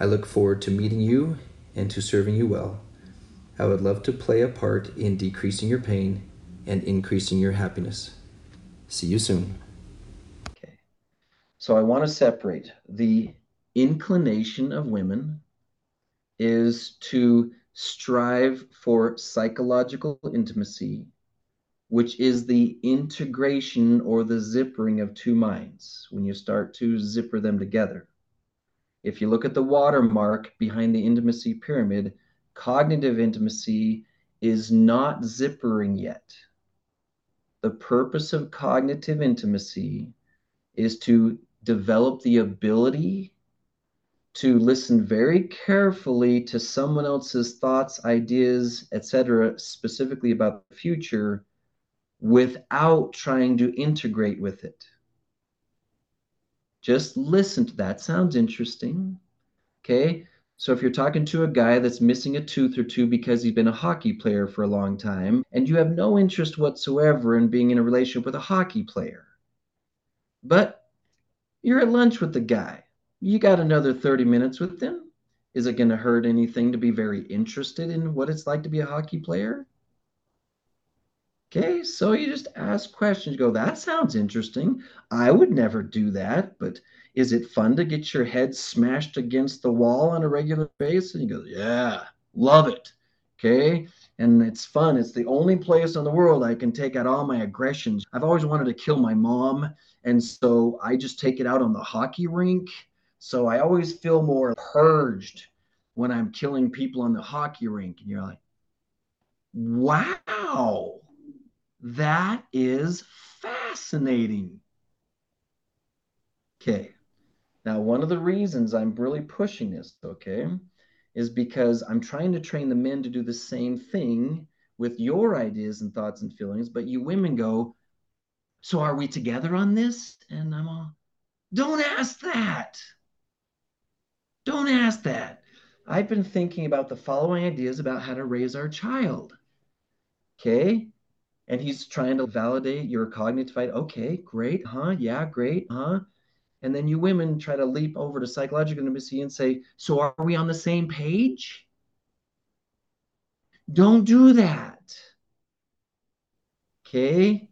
I look forward to meeting you and to serving you well. I would love to play a part in decreasing your pain and increasing your happiness. See you soon. Okay. So I want to separate the inclination of women is to strive for psychological intimacy, which is the integration or the zippering of two minds when you start to zipper them together. If you look at the watermark behind the intimacy pyramid, cognitive intimacy is not zippering yet. The purpose of cognitive intimacy is to develop the ability to listen very carefully to someone else's thoughts, ideas, etc., specifically about the future, without trying to integrate with it. Just listen to that. Sounds interesting. Okay. So if you're talking to a guy that's missing a tooth or two because he's been a hockey player for a long time, and you have no interest whatsoever in being in a relationship with a hockey player, but you're at lunch with the guy you got another 30 minutes with them. Is it going to hurt anything to be very interested in what it's like to be a hockey player? Okay, so you just ask questions. You go, that sounds interesting. I would never do that, but is it fun to get your head smashed against the wall on a regular basis? And you go, yeah, love it. Okay, and it's fun. It's the only place in the world I can take out all my aggressions. I've always wanted to kill my mom, and so I just take it out on the hockey rink so I always feel more purged when I'm killing people on the hockey rink. And you're like, wow, that is fascinating. Okay. Now, one of the reasons I'm really pushing this, okay, is because I'm trying to train the men to do the same thing with your ideas and thoughts and feelings. But you women go, so are we together on this? And I'm all, don't ask that. Don't ask that. I've been thinking about the following ideas about how to raise our child. Okay. And he's trying to validate your cognitive. Okay, great. Huh? Yeah, great. Huh? And then you women try to leap over to psychological intimacy and say, So are we on the same page? Don't do that. Okay.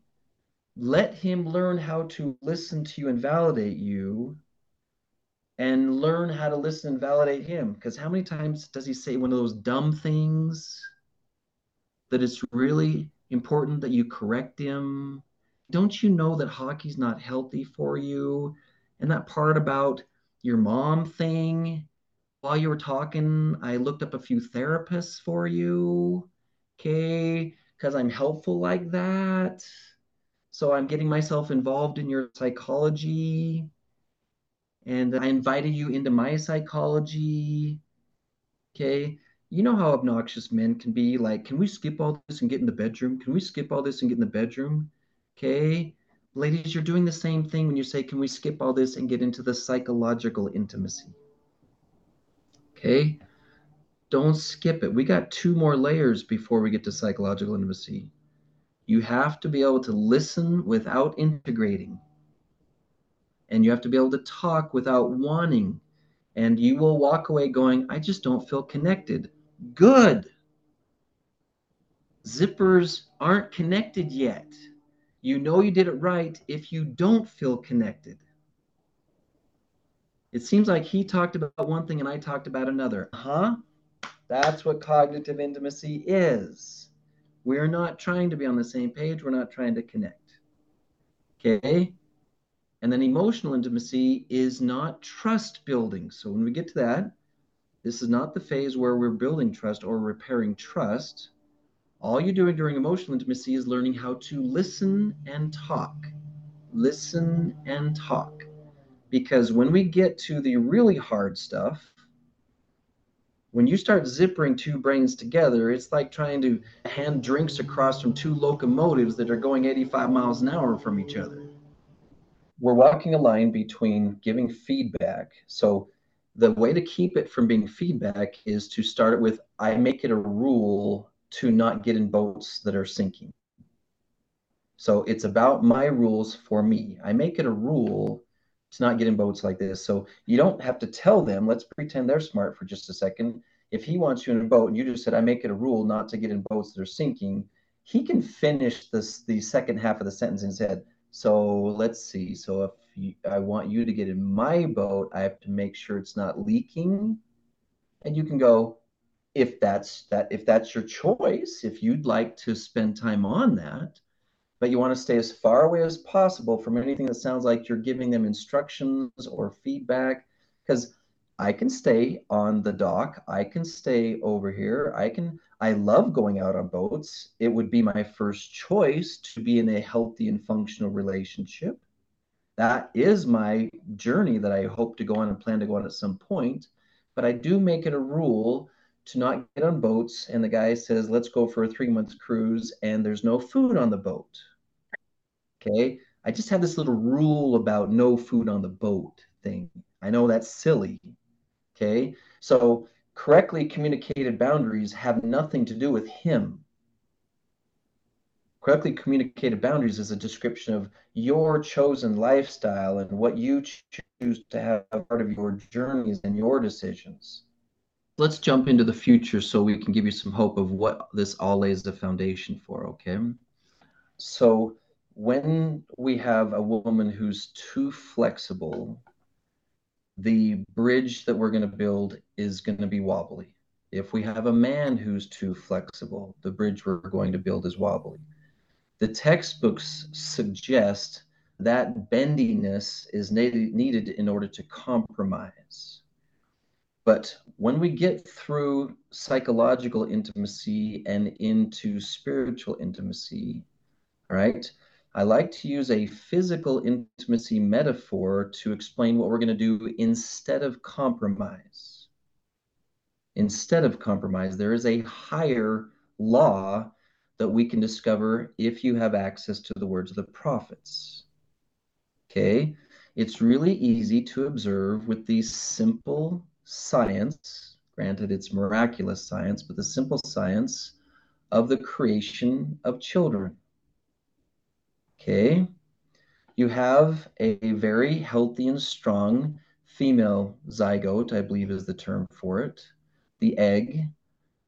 Let him learn how to listen to you and validate you and learn how to listen and validate him. Because how many times does he say one of those dumb things that it's really important that you correct him? Don't you know that hockey's not healthy for you? And that part about your mom thing, while you were talking, I looked up a few therapists for you. Okay. Because I'm helpful like that. So I'm getting myself involved in your psychology and I invited you into my psychology. Okay. You know how obnoxious men can be. Like, can we skip all this and get in the bedroom? Can we skip all this and get in the bedroom? Okay. Ladies, you're doing the same thing when you say, can we skip all this and get into the psychological intimacy? Okay. Don't skip it. We got two more layers before we get to psychological intimacy. You have to be able to listen without integrating and you have to be able to talk without wanting. And you will walk away going, I just don't feel connected. Good. Zippers aren't connected yet. You know you did it right if you don't feel connected. It seems like he talked about one thing and I talked about another. Huh? That's what cognitive intimacy is. We're not trying to be on the same page. We're not trying to connect. Okay. And then emotional intimacy is not trust building. So when we get to that, this is not the phase where we're building trust or repairing trust. All you're doing during emotional intimacy is learning how to listen and talk. Listen and talk. Because when we get to the really hard stuff, when you start zippering two brains together, it's like trying to hand drinks across from two locomotives that are going 85 miles an hour from each other. We're walking a line between giving feedback. So the way to keep it from being feedback is to start it with I make it a rule to not get in boats that are sinking. So it's about my rules for me. I make it a rule to not get in boats like this. So you don't have to tell them, let's pretend they're smart for just a second. If he wants you in a boat and you just said, I make it a rule not to get in boats that are sinking, he can finish this the second half of the sentence in his head. So let's see. So if I want you to get in my boat, I have to make sure it's not leaking. And you can go, if that's that, if that's your choice, if you'd like to spend time on that, but you want to stay as far away as possible from anything that sounds like you're giving them instructions or feedback, because I can stay on the dock. I can stay over here. I can, I love going out on boats. It would be my first choice to be in a healthy and functional relationship. That is my journey that I hope to go on and plan to go on at some point. But I do make it a rule to not get on boats. And the guy says, let's go for a three month cruise, and there's no food on the boat. Okay. I just have this little rule about no food on the boat thing. I know that's silly, Okay. So correctly communicated boundaries have nothing to do with him. Correctly communicated boundaries is a description of your chosen lifestyle and what you choose to have part of your journeys and your decisions. Let's jump into the future so we can give you some hope of what this all lays the foundation for, okay? So when we have a woman who's too flexible the bridge that we're going to build is going to be wobbly. If we have a man who's too flexible, the bridge we're going to build is wobbly. The textbooks suggest that bendiness is needed in order to compromise. But when we get through psychological intimacy and into spiritual intimacy, right, I like to use a physical intimacy metaphor to explain what we're going to do instead of compromise. Instead of compromise, there is a higher law that we can discover if you have access to the words of the prophets. Okay, it's really easy to observe with the simple science, granted it's miraculous science, but the simple science of the creation of children. Okay. You have a very healthy and strong female zygote, I believe is the term for it, the egg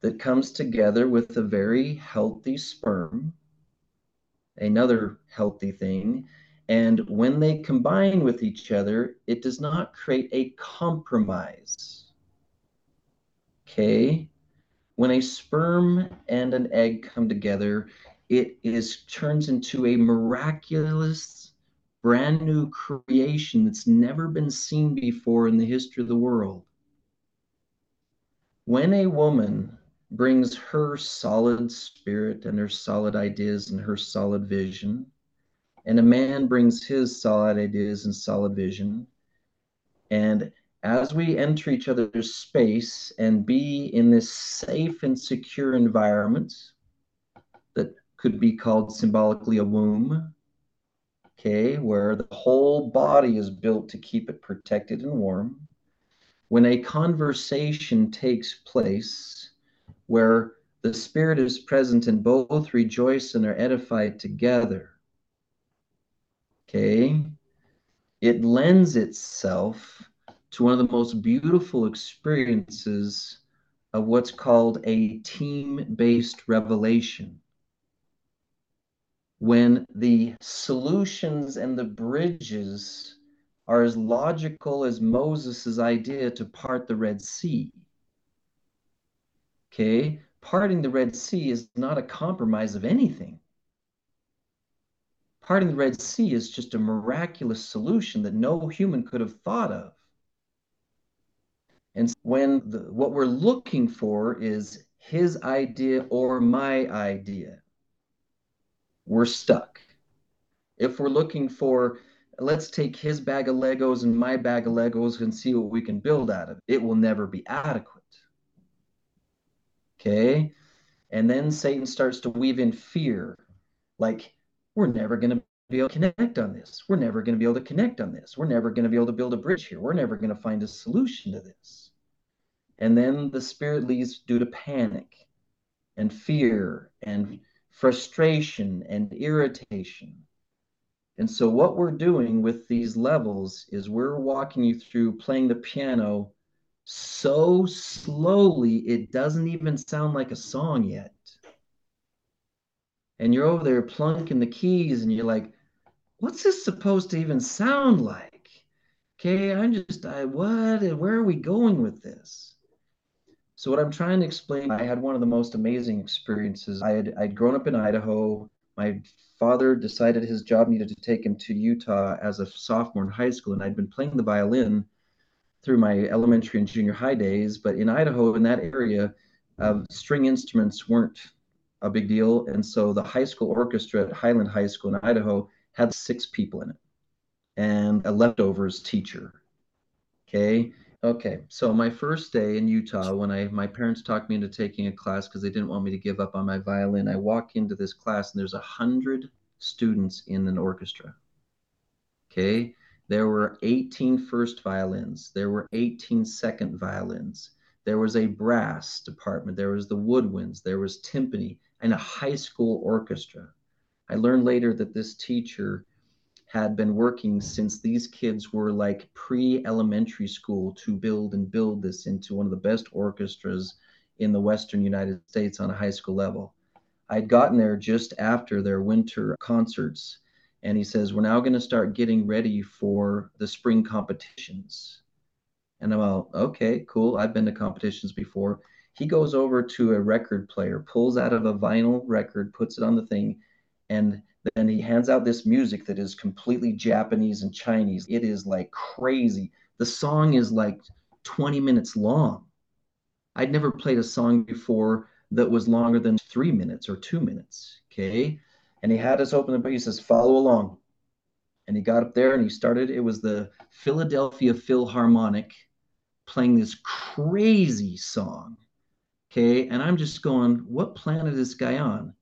that comes together with a very healthy sperm, another healthy thing. And when they combine with each other, it does not create a compromise. Okay? When a sperm and an egg come together, it is turns into a miraculous brand new creation that's never been seen before in the history of the world when a woman brings her solid spirit and her solid ideas and her solid vision and a man brings his solid ideas and solid vision and as we enter each other's space and be in this safe and secure environment that could be called symbolically a womb, okay, where the whole body is built to keep it protected and warm. When a conversation takes place where the Spirit is present and both rejoice and are edified together, okay, it lends itself to one of the most beautiful experiences of what's called a team based revelation. When the solutions and the bridges are as logical as Moses' idea to part the Red Sea. Okay? Parting the Red Sea is not a compromise of anything. Parting the Red Sea is just a miraculous solution that no human could have thought of. And when the, what we're looking for is his idea or my idea, we're stuck. If we're looking for, let's take his bag of Legos and my bag of Legos and see what we can build out of it, it will never be adequate. Okay. And then Satan starts to weave in fear. Like, we're never going to be able to connect on this. We're never going to be able to connect on this. We're never going to be able to build a bridge here. We're never going to find a solution to this. And then the spirit leaves due to panic and fear and frustration and irritation. And so, what we're doing with these levels is we're walking you through playing the piano so slowly it doesn't even sound like a song yet. And you're over there plunking the keys, and you're like, what's this supposed to even sound like? Okay, I'm just, I, what, where are we going with this? So, what I'm trying to explain, I had one of the most amazing experiences. I had I'd grown up in Idaho. My father decided his job needed to take him to Utah as a sophomore in high school, and I'd been playing the violin through my elementary and junior high days. But in Idaho, in that area, uh, string instruments weren't a big deal. And so the high school orchestra at Highland High School in Idaho had six people in it and a leftovers teacher. Okay. Okay. So my first day in Utah, when I my parents talked me into taking a class because they didn't want me to give up on my violin, I walk into this class and there's a hundred students in an orchestra. Okay. There were 18 first violins. There were 18 second violins. There was a brass department. There was the woodwinds. There was timpani and a high school orchestra. I learned later that this teacher had been working since these kids were like pre elementary school to build and build this into one of the best orchestras in the Western United States on a high school level. I'd gotten there just after their winter concerts and he says we're now going to start getting ready for the spring competitions. And i'm all okay cool. I've been to competitions before. He goes over to a record player pulls out of a vinyl record puts it on the thing and then he hands out this music that is completely japanese and chinese. It is like crazy. The song is like 20 minutes long. I'd never played a song before that was longer than three minutes or two minutes okay and he had us open the book. He says, "Follow along." And he got up there and he started. It was the Philadelphia Philharmonic playing this crazy song. Okay, and I'm just going, "What planet is this guy on?"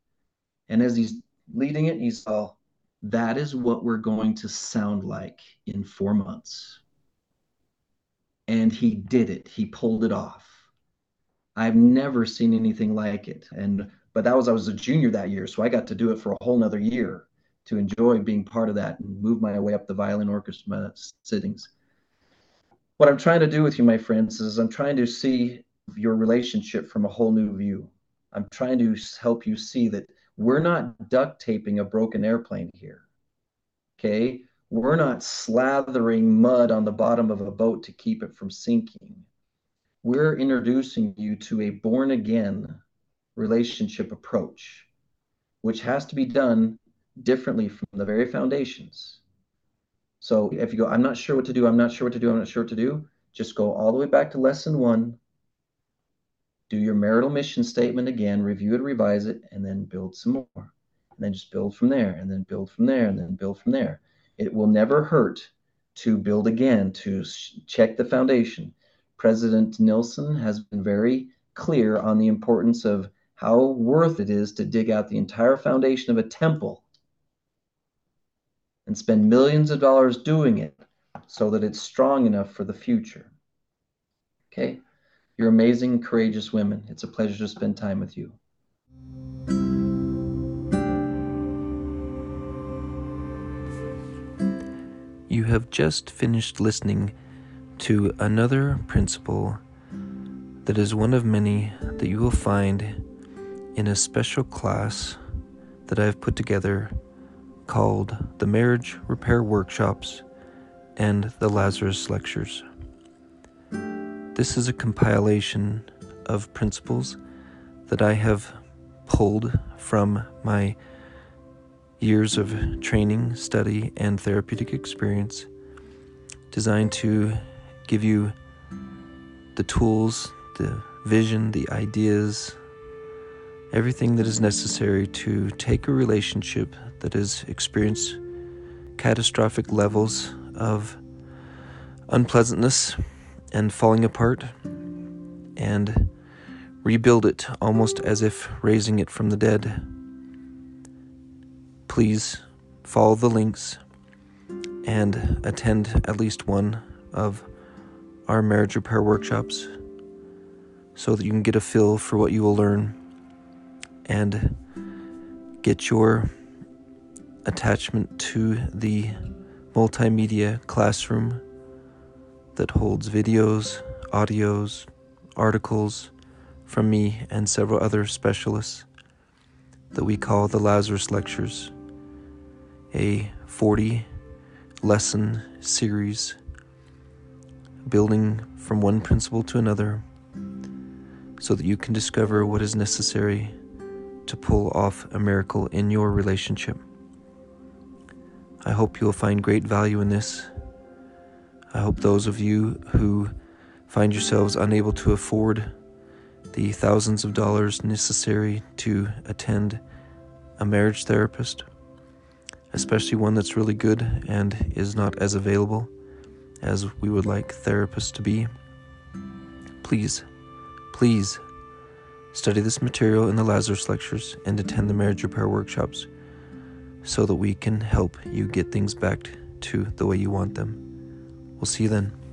And as he's leading it, he's all, "That is what we're going to sound like in four months." And he did it. He pulled it off. I've never seen anything like it. And but that was I was a junior that year, so I got to do it for a whole nother year to enjoy being part of that and move my way up the violin orchestra sittings. What I'm trying to do with you, my friends, is I'm trying to see your relationship from a whole new view. I'm trying to help you see that we're not duct taping a broken airplane here. Okay? We're not slathering mud on the bottom of a boat to keep it from sinking. We're introducing you to a born again relationship approach, which has to be done differently from the very foundations. So if you go, I'm not sure what to do, I'm not sure what to do, I'm not sure what to do, just go all the way back to lesson one, do your marital mission statement again, review it, revise it, and then build some more. And then just build from there, and then build from there, and then build from there. It will never hurt to build again, to check the foundation. President Nelson has been very clear on the importance of how worth it is to dig out the entire foundation of a temple and spend millions of dollars doing it so that it's strong enough for the future. Okay? You're amazing, courageous women. It's a pleasure to spend time with you. You have just finished listening to another principle that is one of many that you will find in a special class that I've put together called the Marriage Repair Workshops and the Lazarus Lectures. This is a compilation of principles that I have pulled from my years of training, study, and therapeutic experience designed to give you the tools, the vision, the ideas, everything that is necessary to take a relationship that has experienced catastrophic levels of unpleasantness and falling apart and rebuild it almost as if raising it from the dead. Please follow the links and attend at least one of our marriage repair workshops so that you can get a feel for what you will learn and get your attachment to the multimedia classroom that holds videos, audios, articles from me and several other specialists that we call the Lazarus Lectures, a 40 lesson series building from one principle to another so that you can discover what is necessary to pull off a miracle in your relationship. I hope you will find great value in this. I hope those of you who find yourselves unable to afford the thousands of dollars necessary to attend a marriage therapist, especially one that's really good and is not as available as we would like therapists to be, please, please study this material in the Lazarus lectures and attend the marriage repair workshops so that we can help you get things back to the way you want them. We'll see you then.